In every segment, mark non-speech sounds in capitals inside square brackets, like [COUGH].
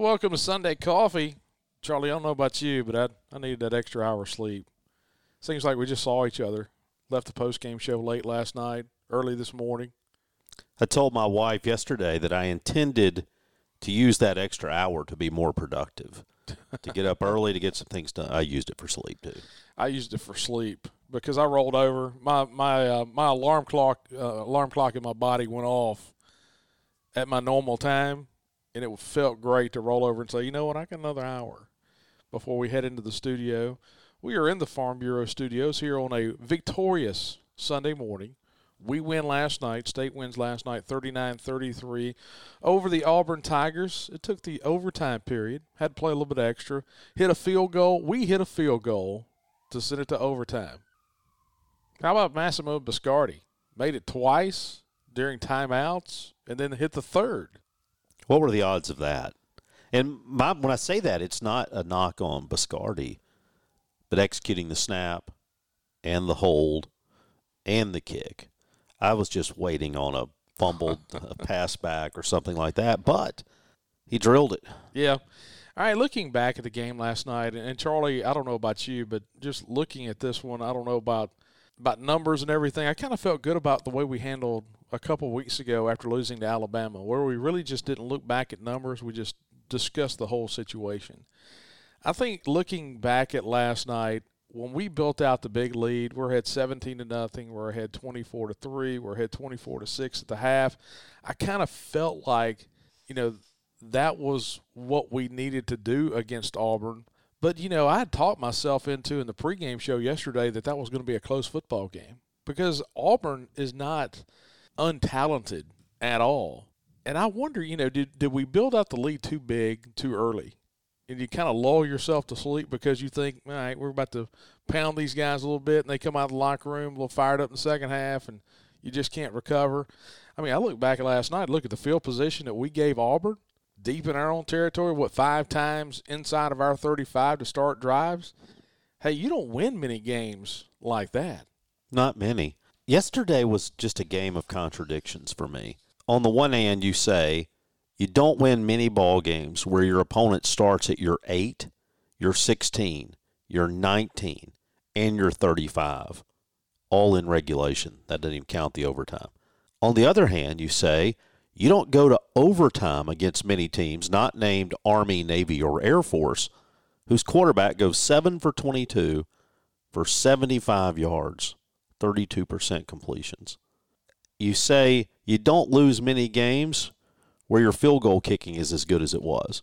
Well, welcome to Sunday Coffee. Charlie, I don't know about you, but I, I needed that extra hour of sleep. Seems like we just saw each other. Left the post game show late last night, early this morning. I told my wife yesterday that I intended to use that extra hour to be more productive, to get up early to get some things done. I used it for sleep too. I used it for sleep because I rolled over. My my uh, my alarm clock uh, alarm clock in my body went off at my normal time, and it felt great to roll over and say, you know what, I got another hour before we head into the studio. We are in the Farm Bureau studios here on a victorious Sunday morning. We win last night. State wins last night 39 33 over the Auburn Tigers. It took the overtime period, had to play a little bit extra, hit a field goal. We hit a field goal to send it to overtime. How about Massimo Biscardi? Made it twice during timeouts and then hit the third. What were the odds of that? And my, when I say that, it's not a knock on Biscardi, but executing the snap and the hold and the kick. I was just waiting on a fumbled [LAUGHS] a pass back or something like that, but he drilled it. Yeah. All right, looking back at the game last night, and Charlie, I don't know about you, but just looking at this one, I don't know about about numbers and everything. I kind of felt good about the way we handled a couple weeks ago after losing to Alabama, where we really just didn't look back at numbers. We just discussed the whole situation. I think looking back at last night, when we built out the big lead, we're ahead 17 to nothing. We're ahead 24 to three. We're ahead 24 to six at the half. I kind of felt like, you know, that was what we needed to do against Auburn. But you know, I had talked myself into in the pregame show yesterday that that was going to be a close football game because Auburn is not untalented at all. And I wonder, you know, did did we build out the lead too big too early? And you kind of lull yourself to sleep because you think, all right, we're about to pound these guys a little bit, and they come out of the locker room a little fired up in the second half, and you just can't recover. I mean, I look back at last night, look at the field position that we gave Auburn deep in our own territory, what, five times inside of our 35 to start drives? Hey, you don't win many games like that. Not many. Yesterday was just a game of contradictions for me. On the one hand, you say you don't win many ball games where your opponent starts at your 8, your 16, your 19, and your 35, all in regulation. That doesn't even count the overtime. On the other hand, you say you don't go to overtime against many teams not named Army, Navy, or Air Force, whose quarterback goes 7 for 22 for 75 yards, 32% completions. You say you don't lose many games where your field goal kicking is as good as it was,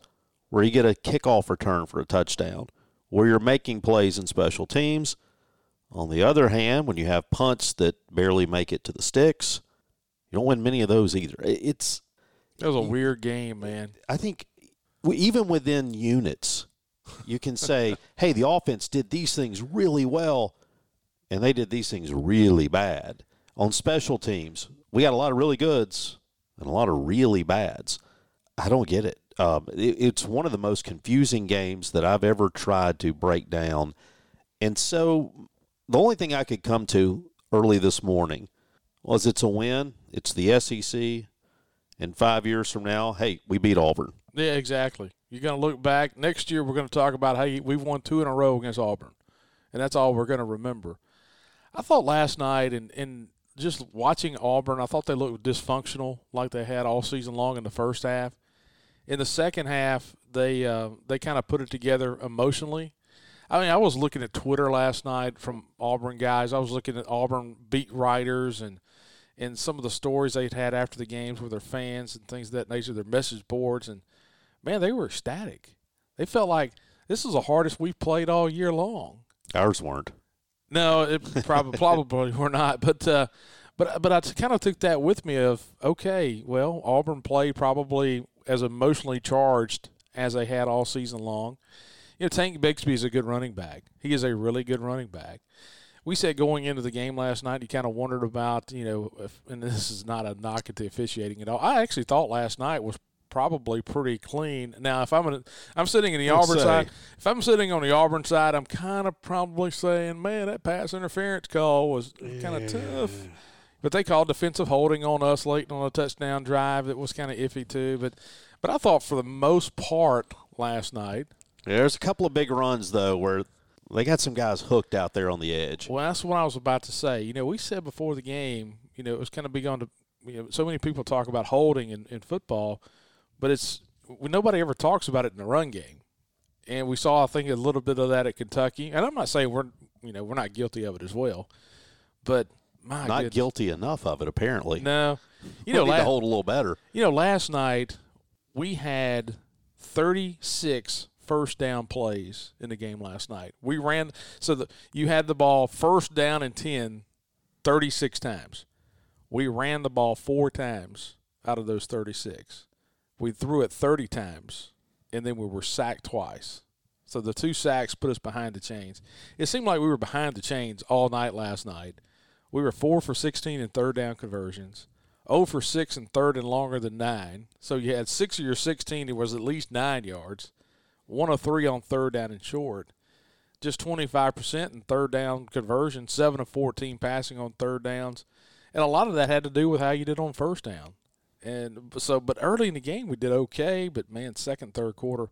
where you get a kickoff return for a touchdown, where you're making plays in special teams. On the other hand, when you have punts that barely make it to the sticks, you don't win many of those either. It's it was a weird game, man. I think even within units, you can say, [LAUGHS] "Hey, the offense did these things really well, and they did these things really bad." On special teams, we got a lot of really goods and a lot of really bads. I don't get it. Um, it. It's one of the most confusing games that I've ever tried to break down, and so the only thing I could come to early this morning was it's a win. It's the SEC. And five years from now, hey, we beat Auburn. Yeah, exactly. You're going to look back next year. We're going to talk about how we've won two in a row against Auburn, and that's all we're going to remember. I thought last night, and and just watching Auburn, I thought they looked dysfunctional, like they had all season long in the first half. In the second half, they uh, they kind of put it together emotionally. I mean, I was looking at Twitter last night from Auburn guys. I was looking at Auburn beat writers and and some of the stories they'd had after the games with their fans and things of that nature, their message boards, and man, they were ecstatic. They felt like this is the hardest we've played all year long. Ours weren't. No, it [LAUGHS] probably probably were not, but uh, but but I kind of took that with me of okay, well, Auburn played probably as emotionally charged as they had all season long. You know, Tank Bigsby is a good running back. He is a really good running back. We said going into the game last night, you kind of wondered about, you know, if, and this is not a knock at the officiating at all. I actually thought last night was probably pretty clean. Now, if I'm gonna, I'm sitting in the Let's Auburn say. side. If I'm sitting on the Auburn side, I'm kind of probably saying, man, that pass interference call was kind of tough. But they called defensive holding on us late on a touchdown drive that was kind of iffy too. But but I thought for the most part last night, There's a couple of big runs though where they got some guys hooked out there on the edge. well, that's what I was about to say. You know, we said before the game, you know, it was kind of big on to, you know, so many people talk about holding in, in football, but it's nobody ever talks about it in the run game. And we saw, I think, a little bit of that at Kentucky. And I'm not saying we're, you know, we're not guilty of it as well, but my Not goodness. guilty enough of it apparently. No, you know, need to hold a little better. You know, last night we had 36 first down plays in the game last night. We ran so the you had the ball first down and 10 36 times. We ran the ball 4 times out of those 36. We threw it 30 times and then we were sacked twice. So the two sacks put us behind the chains. It seemed like we were behind the chains all night last night. We were 4 for 16 in third down conversions. 0 for 6 and third and longer than 9. So you had 6 of your 16, it was at least 9 yards. 1 of 3 on third down and short. Just 25% in third down conversion, 7 of 14 passing on third downs. And a lot of that had to do with how you did on first down. And so, but early in the game, we did okay. But man, second, third quarter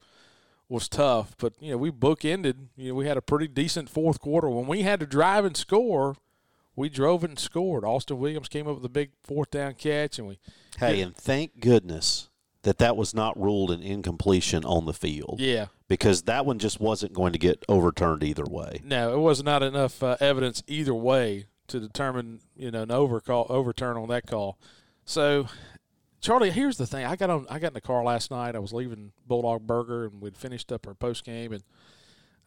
was tough. But, you know, we bookended. You know, we had a pretty decent fourth quarter. When we had to drive and score, we drove it and scored. Austin Williams came up with a big fourth down catch, and we Hey, and thank goodness that that was not ruled an incompletion on the field. yeah, Because that one just wasn't going to get overturned either way. no, it was not enough uh, evidence either way to determine you know an overcall overturn on that call. So, Charlie, here's the thing: I got on I got in the car last night. I was leaving Bulldog Burger, and we'd finished up our post game, and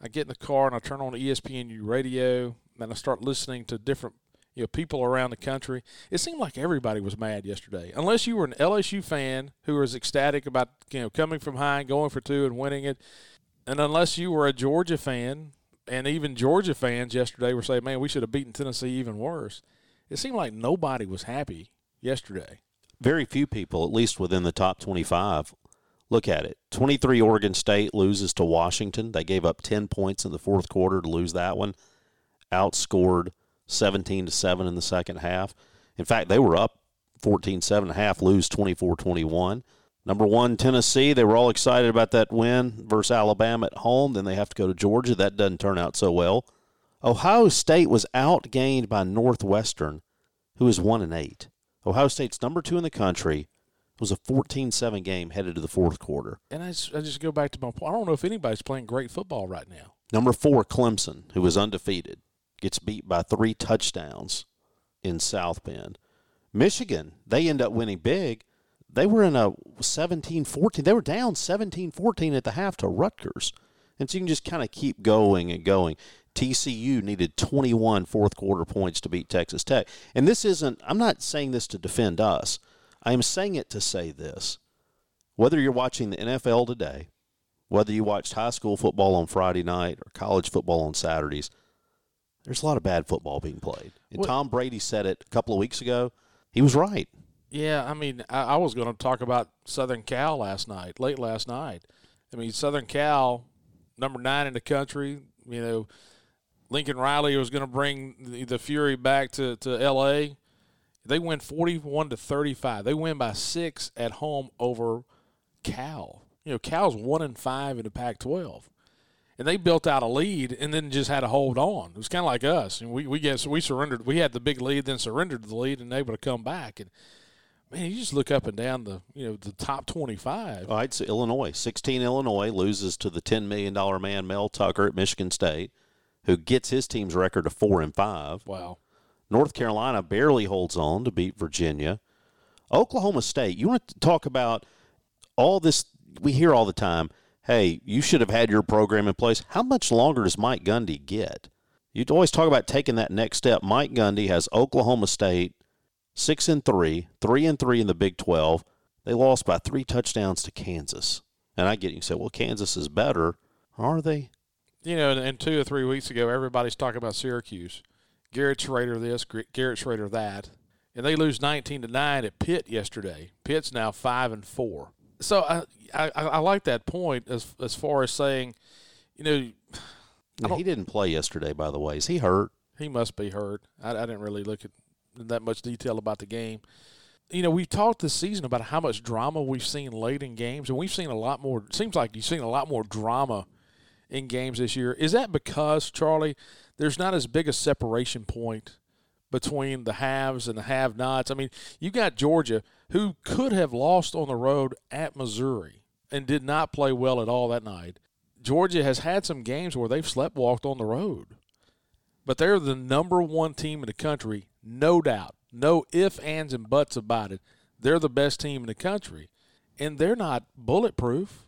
I get in the car and I turn on the ESPNU radio, and I start listening to different you know people around the country. It seemed like everybody was mad yesterday, unless you were an LSU fan who was ecstatic about you know coming from high, and going for two, and winning it, and unless you were a Georgia fan, and even Georgia fans yesterday were saying, "Man, we should have beaten Tennessee even worse." It seemed like nobody was happy yesterday. Very few people, at least within the top 25, look at it. 23 Oregon State loses to Washington. They gave up 10 points in the fourth quarter to lose that one. Outscored 17 to 7 in the second half. In fact, they were up 14 7 and a half, lose 24 21. Number one, Tennessee. They were all excited about that win versus Alabama at home. Then they have to go to Georgia. That doesn't turn out so well. Ohio State was outgained by Northwestern, who is 1 and 8. Ohio State's number two in the country. It was a 14 7 game headed to the fourth quarter. And I just, I just go back to my point. I don't know if anybody's playing great football right now. Number four, Clemson, who was undefeated, gets beat by three touchdowns in South Bend. Michigan, they end up winning big. They were in a 17 14. They were down 17 14 at the half to Rutgers. And so you can just kind of keep going and going. TCU needed 21 fourth quarter points to beat Texas Tech. And this isn't, I'm not saying this to defend us. I am saying it to say this. Whether you're watching the NFL today, whether you watched high school football on Friday night or college football on Saturdays, there's a lot of bad football being played. And What- Tom Brady said it a couple of weeks ago. He was right. Yeah, I mean, I, I was going to talk about Southern Cal last night, late last night. I mean, Southern Cal, number nine in the country. You know, Lincoln Riley was going to bring the, the Fury back to, to L.A. They win 41 to 35. They win by six at home over Cal. You know, Cal's one and five in the Pac-12, and they built out a lead and then just had to hold on. It was kind of like us, and we we guess we surrendered. We had the big lead, then surrendered the lead, and able to come back. And man, you just look up and down the you know the top 25. All right, so Illinois, 16 Illinois loses to the $10 million man Mel Tucker at Michigan State, who gets his team's record to 4 and 5. Wow. North Carolina barely holds on to beat Virginia. Oklahoma State, you want to talk about all this we hear all the time, hey, you should have had your program in place. How much longer does Mike Gundy get? You'd always talk about taking that next step. Mike Gundy has Oklahoma State 6 and 3, 3 and 3 in the Big 12. They lost by 3 touchdowns to Kansas. And I get you say, well, Kansas is better. Are they? You know, and, and two or three weeks ago, everybody's talking about Syracuse. Garrett Shrader this, Garrett Shrader that, and they lose 19 to nine at Pitt yesterday. Pitt's now five and four. So I, I, I like that point as as far as saying, you know, he didn't play yesterday. By the way, is he hurt? He must be hurt. I, I didn't really look at that much detail about the game. You know, we've talked this season about how much drama we've seen late in games, and we've seen a lot more. It seems like you've seen a lot more drama in games this year. Is that because Charlie, there's not as big a separation point between the haves and the have-nots? I mean, you got Georgia who could have lost on the road at Missouri and did not play well at all that night. Georgia has had some games where they've sleptwalked on the road, but they're the number one team in the country, no doubt, no ifs, ands, and buts about it. They're the best team in the country, and they're not bulletproof.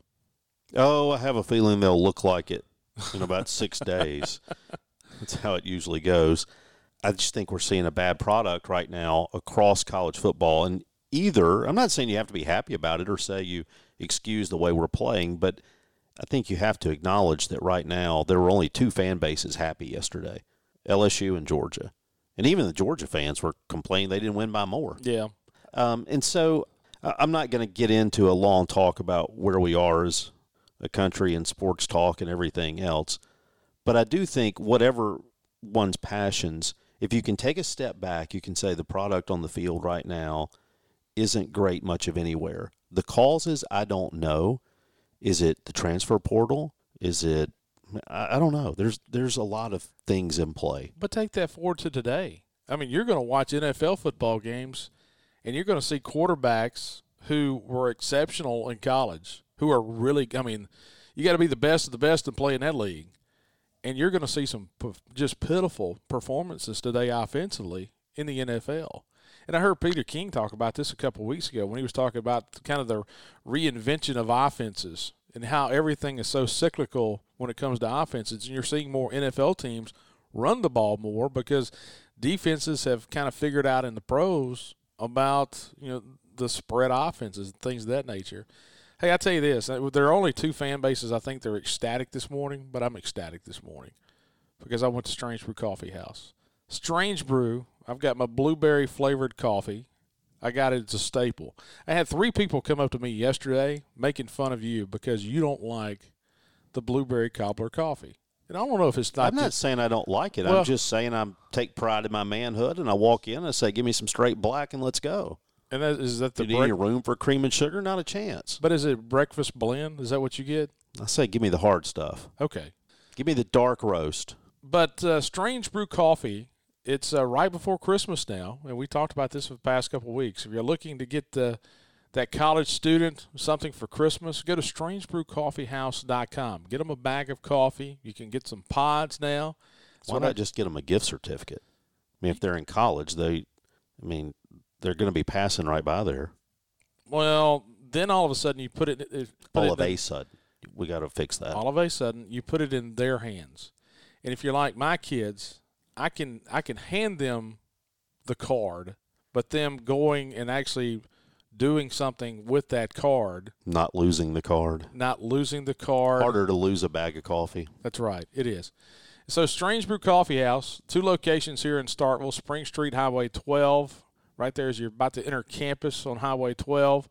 Oh, I have a feeling they'll look like it in about six [LAUGHS] days. That's how it usually goes. I just think we're seeing a bad product right now across college football. And either, I'm not saying you have to be happy about it or say you excuse the way we're playing, but I think you have to acknowledge that right now there were only two fan bases happy yesterday LSU and Georgia. And even the Georgia fans were complaining they didn't win by more. Yeah. Um, and so I'm not going to get into a long talk about where we are as a country and sports talk and everything else. But I do think whatever one's passions, if you can take a step back, you can say the product on the field right now isn't great much of anywhere. The causes, I don't know. Is it the transfer portal? Is it I don't know. There's there's a lot of things in play. But take that forward to today. I mean, you're going to watch NFL football games and you're going to see quarterbacks who were exceptional in college who are really. I mean, you got to be the best of the best and play in that league, and you're going to see some just pitiful performances today offensively in the NFL. And I heard Peter King talk about this a couple weeks ago when he was talking about kind of the reinvention of offenses and how everything is so cyclical when it comes to offenses. And you're seeing more NFL teams run the ball more because defenses have kind of figured out in the pros about you know the spread offenses and things of that nature. Hey, I tell you this: uh, there are only two fan bases. I think they're ecstatic this morning, but I'm ecstatic this morning because I went to Strange Brew Coffee House. Strange Brew. I've got my blueberry flavored coffee. I got it as a staple. I had three people come up to me yesterday making fun of you because you don't like the blueberry cobbler coffee. And I don't know if it's not. I'm not just, saying I don't like it. Well, I'm just saying I take pride in my manhood, and I walk in and I say, "Give me some straight black and let's go." And that, is that the Do you need room for cream and sugar? Not a chance. But is it breakfast blend? Is that what you get? I say give me the hard stuff. Okay. Give me the dark roast. But uh, Strange Brew Coffee, it's uh, right before Christmas now, and we talked about this for the past couple of weeks. If you're looking to get the that college student something for Christmas, go to strangebrewcoffeehouse.com. Get them a bag of coffee. You can get some pods now. Why not I, just get them a gift certificate? I mean, if they're in college, they, I mean, they're going to be passing right by there. Well, then all of a sudden you put it. it put all of a sudden, we got to fix that. All of a sudden, you put it in their hands, and if you're like my kids, I can I can hand them the card, but them going and actually doing something with that card, not losing the card, not losing the card. Harder to lose a bag of coffee. That's right. It is. So Strange Brew Coffee House, two locations here in Starkville, Spring Street, Highway 12, right there as you're about to enter campus on Highway 12.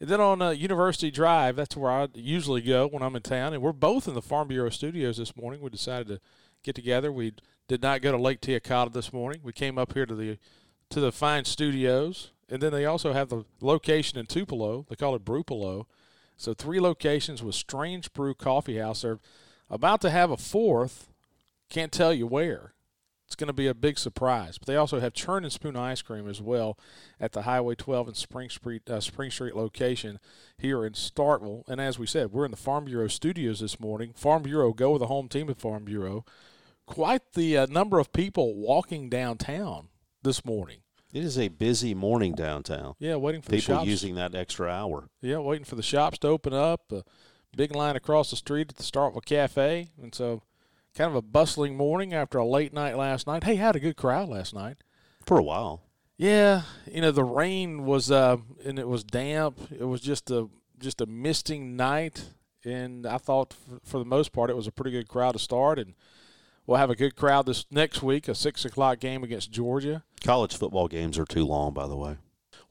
And then on uh, University Drive, that's where I usually go when I'm in town. And we're both in the Farm Bureau studios this morning. We decided to get together. We did not go to Lake Tiak-O'Khata this morning. We came up here to the to the fine studios. And then they also have the location in Tupelo. They call it Brewpelo. So three locations with Strange Brew Coffee House. They're about to have a fourth. Can't tell you where. It's going to be a big surprise. But they also have churn and spoon ice cream as well at the Highway 12 and Spring Street uh, Spring Street location here in Starkville. And as we said, we're in the Farm Bureau studios this morning. Farm Bureau, go with the home team at Farm Bureau. Quite the uh, number of people walking downtown this morning. It is a busy morning downtown. Yeah, waiting for people the shops. using that extra hour. Yeah, waiting for the shops to open up. A big line across the street at the Starkville Cafe, and so kind of a bustling morning after a late night last night. Hey, had a good crowd last night. For a while. Yeah, you know the rain was uh, and it was damp. It was just a just a misting night, and I thought for, for the most part it was a pretty good crowd to start, and we'll have a good crowd this next week, a six o'clock game against Georgia. College football games are too long, by the way.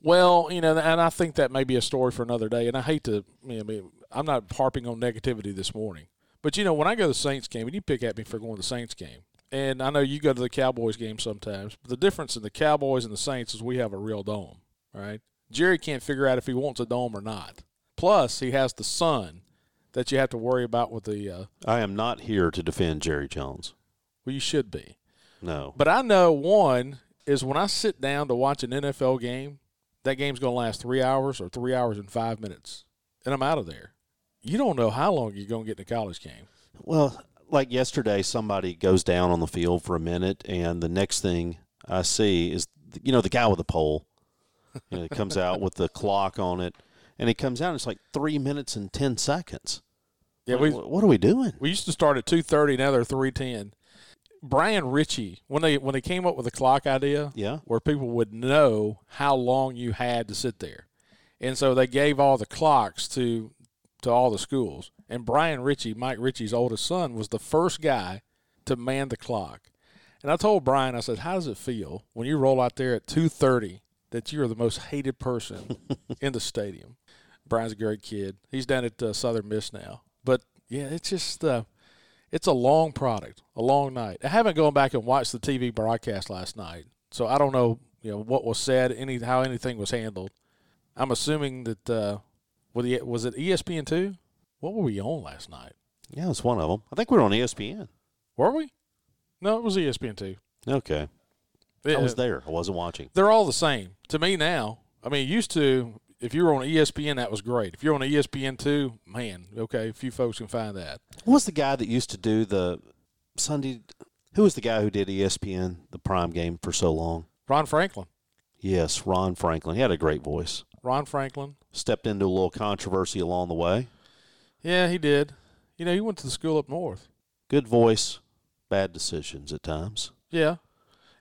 Well, you know, and I think that may be a story for another day. And I hate to, I mean, I'm not harping on negativity this morning, but you know, when I go to the Saints game, and you pick at me for going to the Saints game, and I know you go to the Cowboys game sometimes, but the difference in the Cowboys and the Saints is we have a real dome, right? Jerry can't figure out if he wants a dome or not. Plus, he has the sun that you have to worry about with the. Uh, I am not here to defend Jerry Jones. Well, you should be. No. But I know one is when I sit down to watch an NFL game, that game's going to last three hours or three hours and five minutes, and I'm out of there. You don't know how long you're going to get in a college game. Well, like yesterday, somebody goes down on the field for a minute, and the next thing I see is, you know, the guy with the pole. You know, it comes out with the clock on it, and it comes out. And it's like three minutes and ten seconds. Yeah, Like, we what are we doing? we used to start at two thirty. Now they're three ten. Brian Ritchie, when they when they came up with the clock idea, Yeah. where people would know how long you had to sit there, and so they gave all the clocks to to all the schools. And Brian Ritchie, Mike Ritchie's oldest son, was the first guy to man the clock. And I told Brian, I said, "How does it feel when you roll out there at two thirty that you are the most hated person [LAUGHS] in the stadium?" Brian's a great kid. He's down at uh, Southern Miss now, but yeah, it's just. Uh, it's a long product, a long night. I haven't gone back and watched the TV broadcast last night, so I don't know, you know, what was said, any how anything was handled. I'm assuming that uh, was it was it ESPN two? What were we on last night? Yeah, it's one of them. I think we were on ESPN. Were we? No, it was ESPN two. Okay, I was there. I wasn't watching. They're all the same to me now. I mean, used to if you were on ESPN, that was great. If you're on ESPN two, man, okay, a few folks can find that. Who was the guy that used to do the Sunday? Who was the guy who did ESPN the prime game for so long? Ron Franklin. Yes, Ron Franklin. He had a great voice. Ron Franklin. Stepped into a little controversy along the way. Yeah, he did. You know, he went to the school up north. Good voice, bad decisions at times. Yeah.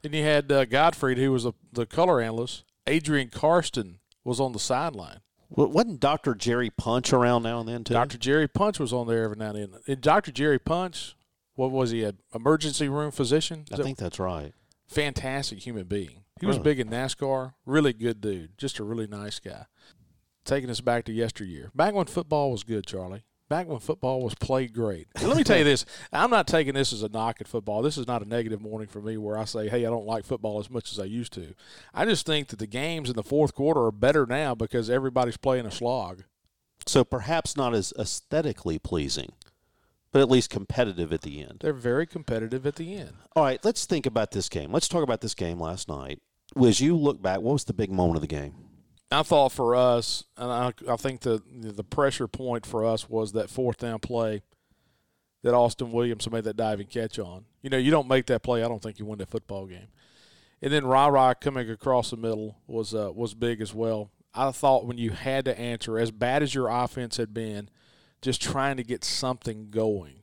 And you had uh, Gottfried, who was the, the color analyst. Adrian Karsten was on the sideline. Wa- Wasn't Dr. Jerry Punch around now and then too? Dr. Jerry Punch was on there every now and then. And Dr. Jerry Punch, what was he, an emergency room physician? I that- think that's right. fantastic human being. He was big in NASCAR, really good dude, just a really nice guy. Taking us back to yesteryear. Back when football was good, Charlie. Back when football was played great. Let me tell you this [LAUGHS] I'm not taking this as a knock at football. This is not a negative morning for me where I say, hey, I don't like football as much as I used to. I just think that the games in the fourth quarter are better now because everybody's playing a slog. So perhaps not as aesthetically pleasing, but at least competitive at the end. They're very competitive at the end. All right, let's think about this game. Let's talk about this game last night. As you look back, what was the big moment of the game? I thought for us, and I, I think the the pressure point for us was that fourth down play that Austin Williams made that diving catch on. You know, you don't make that play, I don't think you win that football game. And then Ra Ra coming across the middle was uh, was big as well. I thought when you had to answer, as bad as your offense had been, just trying to get something going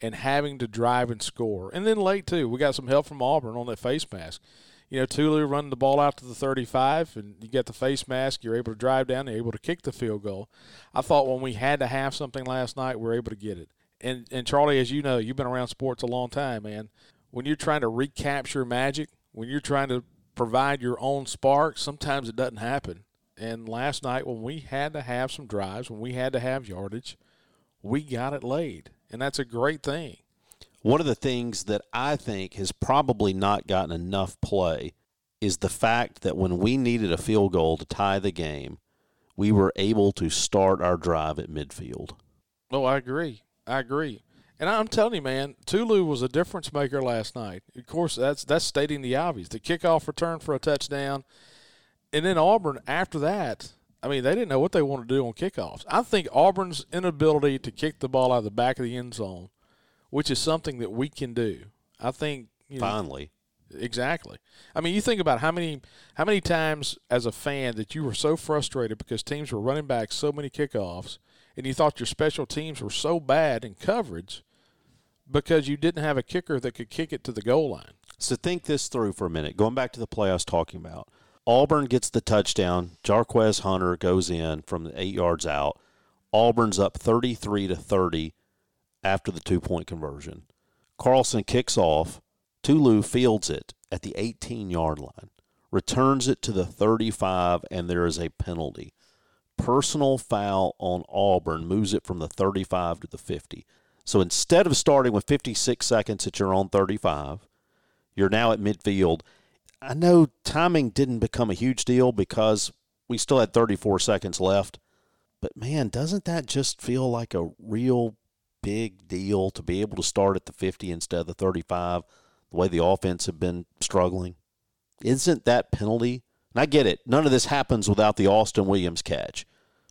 and having to drive and score. And then late too, we got some help from Auburn on that face mask. You know, Tulu running the ball out to the 35, and you get the face mask. You're able to drive down. You're able to kick the field goal. I thought when we had to have something last night, we were able to get it. And and Charlie, as you know, you've been around sports a long time, man. When you're trying to recapture magic, when you're trying to provide your own spark, sometimes it doesn't happen. And last night, when we had to have some drives, when we had to have yardage, we got it laid, and that's a great thing. One of the things that I think has probably not gotten enough play is the fact that when we needed a field goal to tie the game, we were able to start our drive at midfield. Oh, I agree. I agree. And I'm telling you, man, Tulu was a difference maker last night. Of course, that's that's stating the obvious. The kickoff return for a touchdown, and then Auburn after that. I mean, they didn't know what they wanted to do on kickoffs. I think Auburn's inability to kick the ball out of the back of the end zone, which is something that we can do. I think you know, Finally. Exactly. I mean, you think about how many how many times as a fan that you were so frustrated because teams were running back so many kickoffs, and you thought your special teams were so bad in coverage because you didn't have a kicker that could kick it to the goal line. So think this through for a minute. Going back to the play I was talking about. Auburn gets the touchdown. Jarquez Hunter goes in from the eight yards out. Auburn's up 33 to 30 after the two point conversion. Carlson kicks off. Tulu fields it at the 18 yard line, returns it to the 35, and there is a penalty. Personal foul on Auburn moves it from the 35 to the 50. So instead of starting with 56 seconds at your own 35, you're now at midfield. I know timing didn't become a huge deal because we still had 34 seconds left. But man, doesn't that just feel like a real big deal to be able to start at the 50 instead of the 35, the way the offense had been struggling? Isn't that penalty? And I get it. None of this happens without the Austin Williams catch.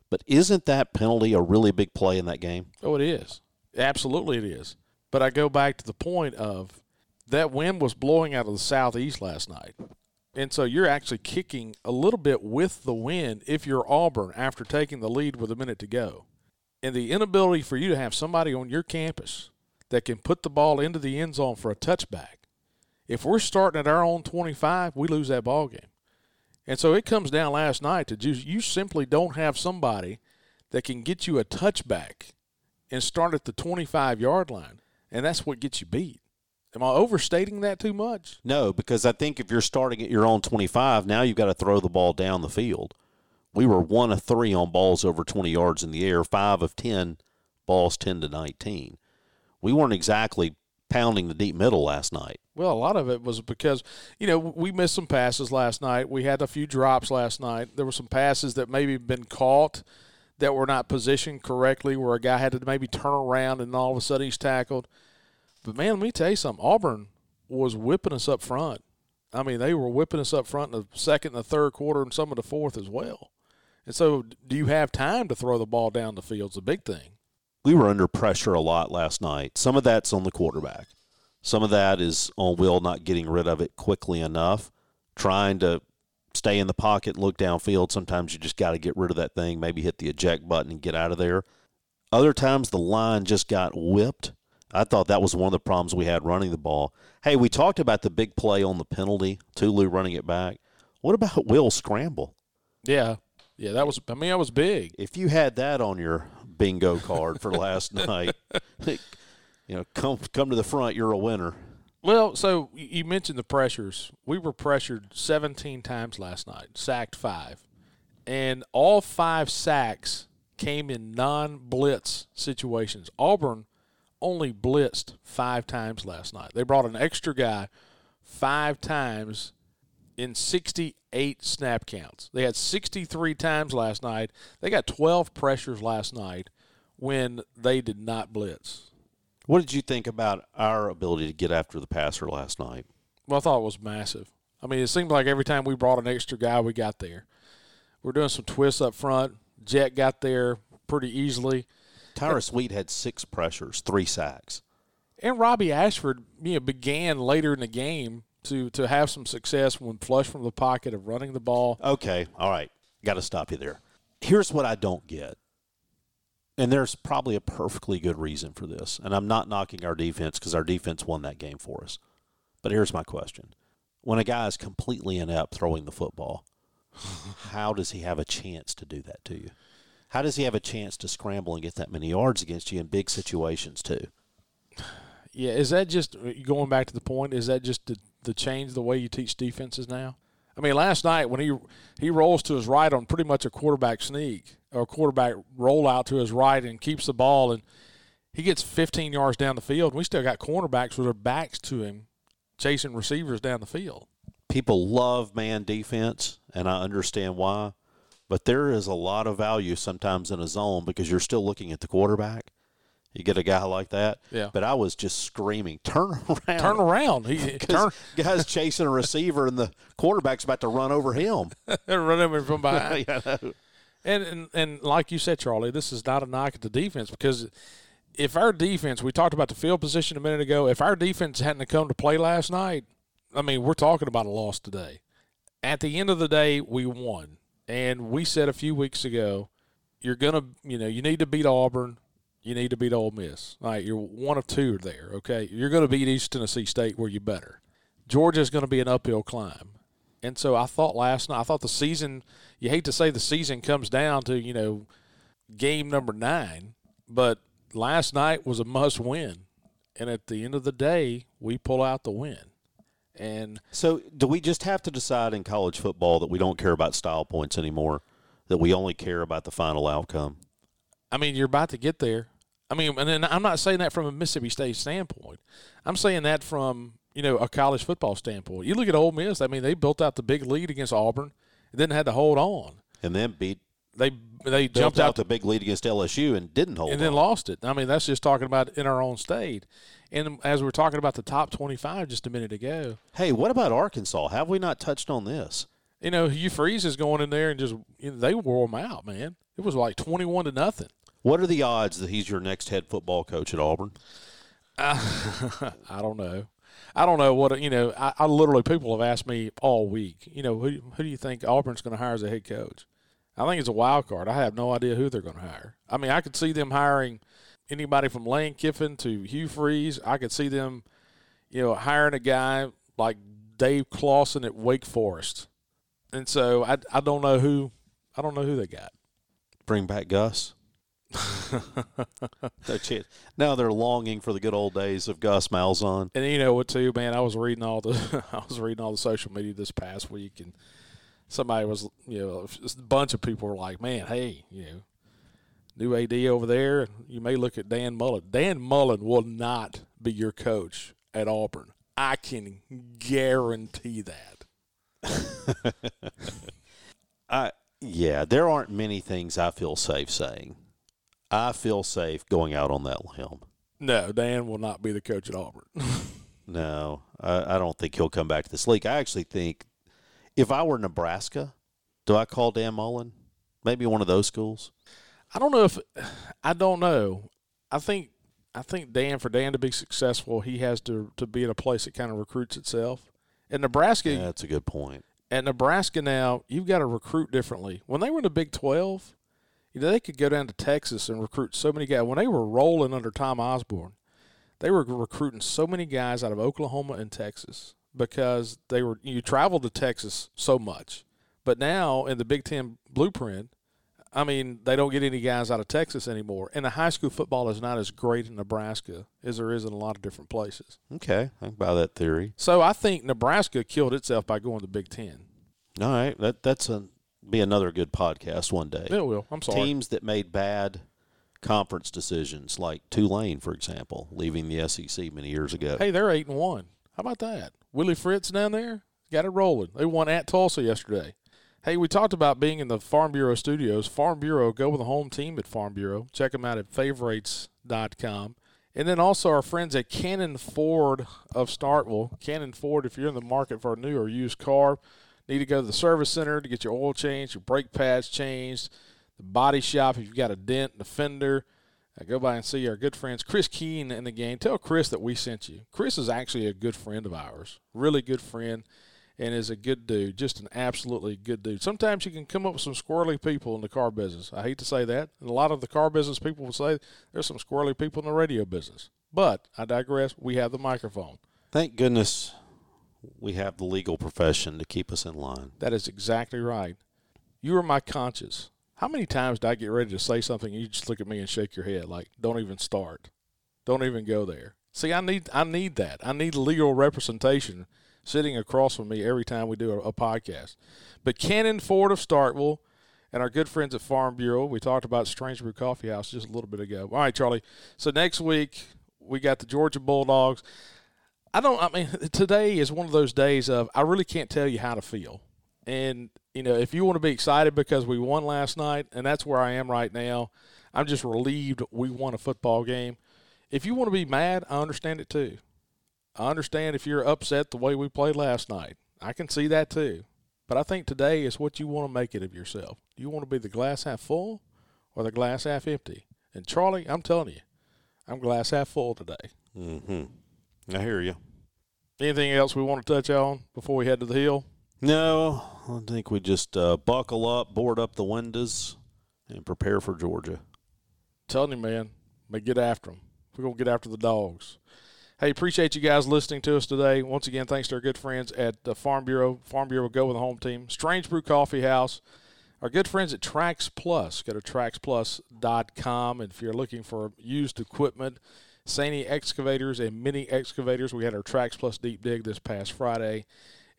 But isn't that penalty a really big play in that game? Oh, it is. Absolutely, it is. But I go back to the point of that wind was blowing out of the southeast last night. And so you're actually kicking a little bit with the wind if you're Auburn after taking the lead with a minute to go. And the inability for you to have somebody on your campus that can put the ball into the end zone for a touchback. If we're starting at our own 25, we lose that ball game. And so it comes down last night to just you simply don't have somebody that can get you a touchback and start at the 25 yard line. And that's what gets you beat. Am I overstating that too much? No, because I think if you're starting at your own 25, now you've got to throw the ball down the field. We were one of three on balls over 20 yards in the air, five of 10 balls 10 to 19. We weren't exactly pounding the deep middle last night. Well, a lot of it was because, you know, we missed some passes last night. We had a few drops last night. There were some passes that maybe been caught that were not positioned correctly, where a guy had to maybe turn around and all of a sudden he's tackled. But man, let me tell you something. Auburn was whipping us up front. I mean, they were whipping us up front in the second and the third quarter and some of the fourth as well. And so, do you have time to throw the ball down the field? It's a big thing. We were under pressure a lot last night. Some of that's on the quarterback. Some of that is on Will not getting rid of it quickly enough, trying to stay in the pocket, look downfield. Sometimes you just got to get rid of that thing, maybe hit the eject button and get out of there. Other times the line just got whipped I thought that was one of the problems we had running the ball. Hey, we talked about the big play on the penalty, Tulu running it back. What about [LAUGHS] Will scramble? Yeah, yeah, that was. I mean, that was big. If you had that on your bingo card for [LAUGHS] last night, [LAUGHS] you know, come come to the front, you're a winner. Well, so you mentioned the pressures. We were pressured 17 times last night, sacked five, and all five sacks came in non-blitz situations. Auburn only blitzed five times last night. They brought an extra guy five times in 68 snap counts. They had 63 times last night. They got 12 pressures last night when they did not blitz. What did you think about our ability to get after the passer last night? Well, I thought it was massive. I mean, it seemed like every time we brought an extra guy, we got there. We're doing some twists up front. Jett got there pretty easily. Tyrus Wheat had six pressures, three sacks. And Robbie Ashford you know, began later in the game to, to have some success when flush from the pocket of running the ball. Okay, all right. Got to stop you there. Here's what I don't get. And there's probably a perfectly good reason for this. And I'm not knocking our defense because our defense won that game for us. But here's my question When a guy is completely inept throwing the football, [SIGHS] how does he have a chance to do that to you? How does he have a chance to scramble and get that many yards against you in big situations too? Yeah, is that just going back to the point? Is that just the, the change the way you teach defenses now? I mean, last night when he he rolls to his right on pretty much a quarterback sneak or quarterback rollout to his right and keeps the ball and he gets 15 yards down the field. And we still got cornerbacks with their backs to him, chasing receivers down the field. People love man defense, and I understand why. But there is a lot of value sometimes in a zone because you're still looking at the quarterback. You get a guy like that. Yeah. But I was just screaming, turn around. Turn around. He [LAUGHS] [LAUGHS] turn. Guy's chasing a receiver and the quarterback's about to run over him. [LAUGHS] run over from behind. yeah, and, and and like you said, Charlie, this is not a knock at the defense because if our defense, we talked about the field position a minute ago, if our defense hadn't come to play last night, I mean, we're talking about a loss today. At the end of the day, we won. And we said a few weeks ago, you're gonna, you know, you need to beat Auburn, you need to beat Ole Miss. All right, you're one of two there. Okay, you're to beat East Tennessee State where you better. Georgia's to be an uphill climb, and so I thought last night, I thought the season. You hate to say the season comes down to you know game number nine, but last night was a must win. And at the end of the day, we pull out the win. And So, do we just have to decide in college football that we don't care about style points anymore? That we only care about the final outcome? I mean, you're about to get there. I mean, and then I'm not saying that from a Mississippi State standpoint. I'm saying that from you know a college football standpoint. You look at Ole Miss. I mean, they built out the big lead against Auburn, and then had to hold on. And then beat They they jumped jumped out out the big lead against LSU and didn't hold and then lost it. I mean, that's just talking about in our own state. And as we are talking about the top 25 just a minute ago, Hey, what about Arkansas? Have we not touched on this? you know, Hugh Freeze is going in there and just you know, they wore them out, man. It was like 21 to nothing. What are the odds that he's your next head football coach at Auburn? [LAUGHS] I don't know. I don't know what you know. I, I literally people have asked me all week. You know, who who do you think Auburn's going to hire as a head coach? I think it's a wild card. I have no idea who they're going to hire. I mean, I could see them hiring anybody from Lane Kiffin to Hugh Freeze. I could see them, you know, hiring a guy like Dave Clawson at Wake Forest. And so I, I don't know who I don't know who they got. Bring back Gus? [LAUGHS] no chance. Now they're longing for the good old days of Gus Malzahn. And you know what too, man? I was reading all the [LAUGHS] I was reading all the social media this past week, and somebody was you know a bunch of people were like, "Man, hey, you know, new AD over there. You may look at Dan Mullen. Dan Mullen will not be your coach at Auburn. I can guarantee that." [LAUGHS] I yeah, there aren't many things I feel safe saying. I feel safe going out on that limb. No, Dan will not be the coach at Auburn. [LAUGHS] No, I, I don't think he'll come back to this league. I actually think if I were Nebraska, do I call Dan Mullen? Maybe one of those schools. I don't know if I don't know. I think I think Dan for Dan to be successful, he has to to be in a place that kind of recruits itself. And Nebraska, Yeah, that's a good point. at Nebraska now, you've got to recruit differently. When they were in the Big Twelve, you know they could go down to Texas and recruit so many guys. When they were rolling under Tom Osborne, they were recruiting so many guys out of Oklahoma and Texas because they were you traveled to Texas so much. But now in the Big Ten blueprint, I mean, they don't get any guys out of Texas anymore. And the high school football is not as great in Nebraska as there is in a lot of different places. Okay, I can buy that theory. So I think Nebraska killed itself by going to Big Ten. All right, that that's a be another good podcast one day. It will. I'm sorry. Teams that made bad conference decisions, like Tulane, for example, leaving the SEC many years ago. Hey, they're eight and one. How about that? Willie Fritz down there got it rolling. They won at Tulsa yesterday. Hey, we talked about being in the Farm Bureau studios. Farm Bureau, go with the home team at Farm Bureau. Check them out at favorites.com. And then also our friends at Cannon Ford of Starkville. Cannon Ford, if you're in the market for a new or used car, need to go to the service center to get your oil changed, your brake pads changed, the body shop if you've got a dent in the fender. Uh, go by and see our good friends Chris Keene in the game. Tell Chris that we sent you. Chris is actually a good friend of ours, really good friend, and is a good dude, just an absolutely good dude. Sometimes you can come up with some squirrely people in the car business. I hate to say that. And a lot of the car business people will say there's some squirrely people in the radio business. But I digress. We have the microphone. Thank goodness we have the legal profession to keep us in line. That is exactly right. You are my conscience. How many times do I get ready to say something and you just look at me and shake your head like, don't even start. Don't even go there. See, I need I need that. I need legal representation sitting across from me every time we do a, a podcast. But Cannon Ford of Starkville and our good friends at Farm Bureau, we talked about Strange Brew Coffee House just a little bit ago. All right, Charlie. So next week we got the Georgia Bulldogs. I don't. I mean, [LAUGHS] today is one of those days of I really can't tell you how to feel. And you know, if you want to be excited because we won last night, and that's where I am right now, I'm just relieved we won a football game. If you want to be mad, I understand it too. I understand if you're upset the way we played last night. I can see that too. But I think today is what you want to make it of yourself. Do you want to be the glass half full or the glass half empty? And Charlie, I'm telling you, I'm glass half full today. Mm-hmm. I hear you. Anything else we want to touch on before we head to the hill? No, I think we just uh, buckle up, board up the windows, and prepare for Georgia. telling you, man, may get after them. We're gonna get after the dogs. Hey, appreciate you guys listening to us today. Once again, thanks to our good friends at the Farm Bureau. Farm Bureau will go with the home team. Strange Brew Coffee House. our good friends at Trax Plus. Go to traxplus.com. And if you're looking for used equipment, Sany excavators and mini excavators, we had our Trax Plus Deep Dig this past Friday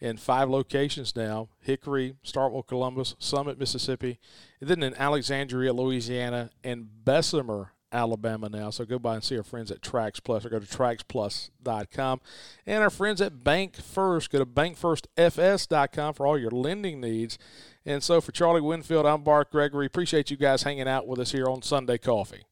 in five locations now Hickory, Starkville, Columbus, Summit, Mississippi, and then in Alexandria, Louisiana, and Bessemer, Alabama now. So go by and see our friends at Trax Plus or go to traxplus.com. And our friends at Bank First, go to bankfirstfs.com for all your lending needs. And so for Charlie Winfield, I'm Bart Gregory. Appreciate you guys hanging out with us here on Sunday Coffee.